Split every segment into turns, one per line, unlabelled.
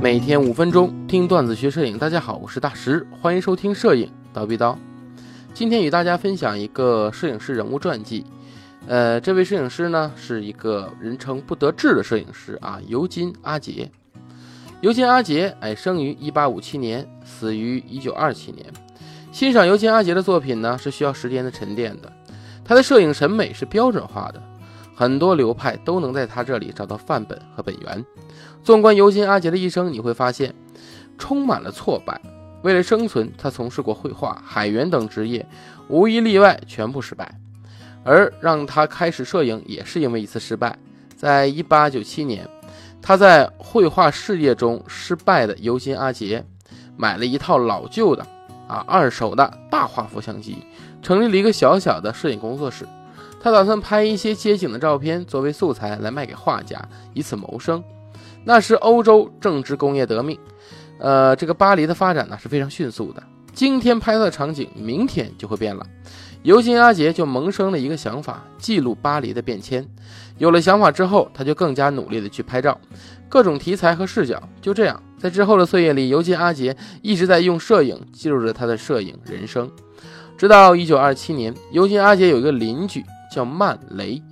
每天五分钟听段子学摄影，大家好，我是大石，欢迎收听摄影刀逼刀。今天与大家分享一个摄影师人物传记。呃，这位摄影师呢是一个人称不得志的摄影师啊，尤金阿杰。尤金阿杰，哎，生于一八五七年，死于一九二七年。欣赏尤金阿杰的作品呢，是需要时间的沉淀的。他的摄影审美是标准化的。很多流派都能在他这里找到范本和本源。纵观尤金·阿杰的一生，你会发现充满了挫败。为了生存，他从事过绘画、海员等职业，无一例外全部失败。而让他开始摄影，也是因为一次失败。在1897年，他在绘画事业中失败的尤金·阿杰买了一套老旧的啊二手的大画幅相机，成立了一个小小的摄影工作室。他打算拍一些街景的照片作为素材来卖给画家，以此谋生。那时欧洲正值工业革命，呃，这个巴黎的发展呢是非常迅速的。今天拍摄的场景，明天就会变了。尤金·阿杰就萌生了一个想法，记录巴黎的变迁。有了想法之后，他就更加努力的去拍照，各种题材和视角。就这样，在之后的岁月里，尤金·阿杰一直在用摄影记录着他的摄影人生。直到一九二七年，尤金·阿杰有一个邻居。叫曼雷，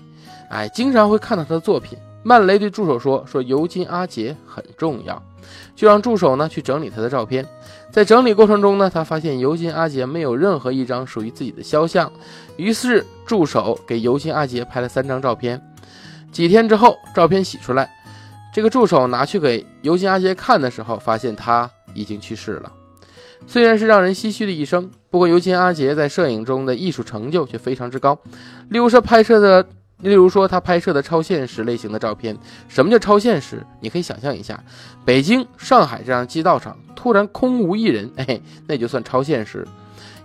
哎，经常会看到他的作品。曼雷对助手说：“说尤金阿杰很重要，就让助手呢去整理他的照片。在整理过程中呢，他发现尤金阿杰没有任何一张属于自己的肖像。于是助手给尤金阿杰拍了三张照片。几天之后，照片洗出来，这个助手拿去给尤金阿杰看的时候，发现他已经去世了。”虽然是让人唏嘘的一生，不过尤金·阿杰在摄影中的艺术成就却非常之高。例如说拍摄的，例如说他拍摄的超现实类型的照片。什么叫超现实？你可以想象一下，北京、上海这样街道上突然空无一人，哎，那就算超现实。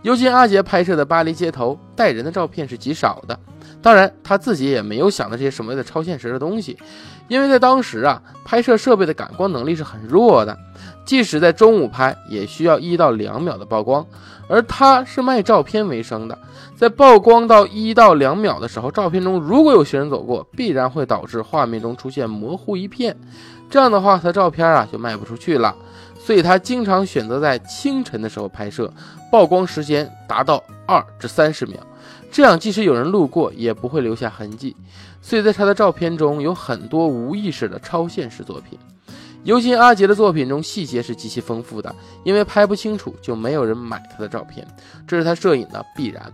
尤金·阿杰拍摄的巴黎街头带人的照片是极少的。当然，他自己也没有想到这些什么的超现实的东西，因为在当时啊，拍摄设备的感光能力是很弱的。即使在中午拍，也需要一到两秒的曝光，而他是卖照片为生的，在曝光到一到两秒的时候，照片中如果有行人走过，必然会导致画面中出现模糊一片，这样的话，他照片啊就卖不出去了。所以他经常选择在清晨的时候拍摄，曝光时间达到二至三十秒，这样即使有人路过，也不会留下痕迹。所以在他的照片中有很多无意识的超现实作品。尤金·阿杰的作品中细节是极其丰富的，因为拍不清楚就没有人买他的照片，这是他摄影的必然。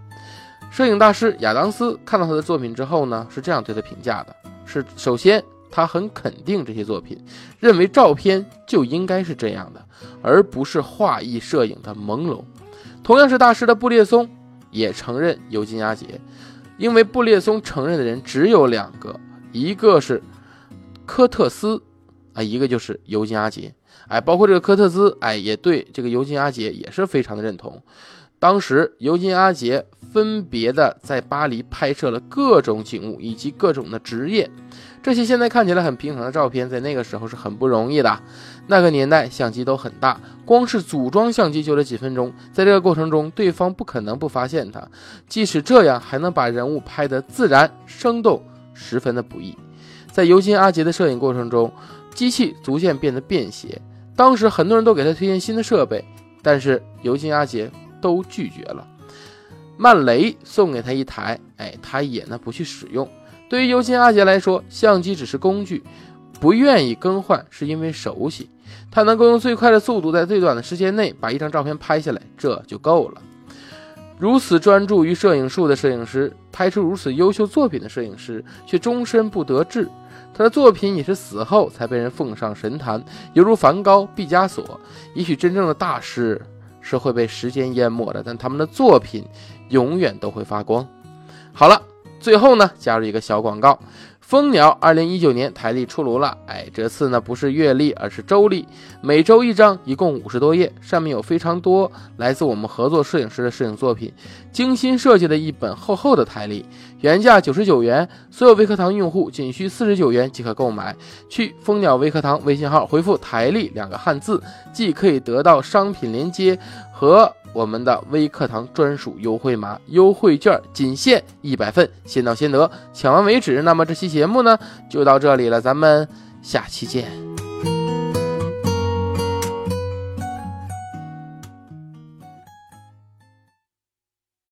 摄影大师亚当斯看到他的作品之后呢，是这样对他评价的：是首先他很肯定这些作品，认为照片就应该是这样的，而不是画意摄影的朦胧。同样是大师的布列松也承认尤金·阿杰，因为布列松承认的人只有两个，一个是科特斯。啊，一个就是尤金·阿杰，哎，包括这个科特兹，哎，也对这个尤金·阿杰也是非常的认同。当时尤金·阿杰分别的在巴黎拍摄了各种景物以及各种的职业，这些现在看起来很平常的照片，在那个时候是很不容易的。那个年代相机都很大，光是组装相机就得几分钟，在这个过程中，对方不可能不发现他。即使这样，还能把人物拍得自然生动，十分的不易。在尤金·阿杰的摄影过程中。机器逐渐变得便携，当时很多人都给他推荐新的设备，但是尤金·阿杰都拒绝了。曼雷送给他一台，哎，他也呢不去使用。对于尤金·阿杰来说，相机只是工具，不愿意更换是因为熟悉，他能够用最快的速度在最短的时间内把一张照片拍下来，这就够了。如此专注于摄影术的摄影师，拍出如此优秀作品的摄影师，却终身不得志。他的作品也是死后才被人奉上神坛，犹如梵高、毕加索。也许真正的大师是会被时间淹没的，但他们的作品永远都会发光。好了，最后呢，加入一个小广告。蜂鸟二零一九年台历出炉了，哎，这次呢不是月历，而是周历，每周一张，一共五十多页，上面有非常多来自我们合作摄影师的摄影作品，精心设计的一本厚厚的台历，原价九十九元，所有微课堂用户仅需四十九元即可购买。去蜂鸟微课堂微信号回复“台历”两个汉字，既可以得到商品链接和。我们的微课堂专属优惠码，优惠券仅限一百份，先到先得，抢完为止。那么这期节目呢，就到这里了，咱们下期见。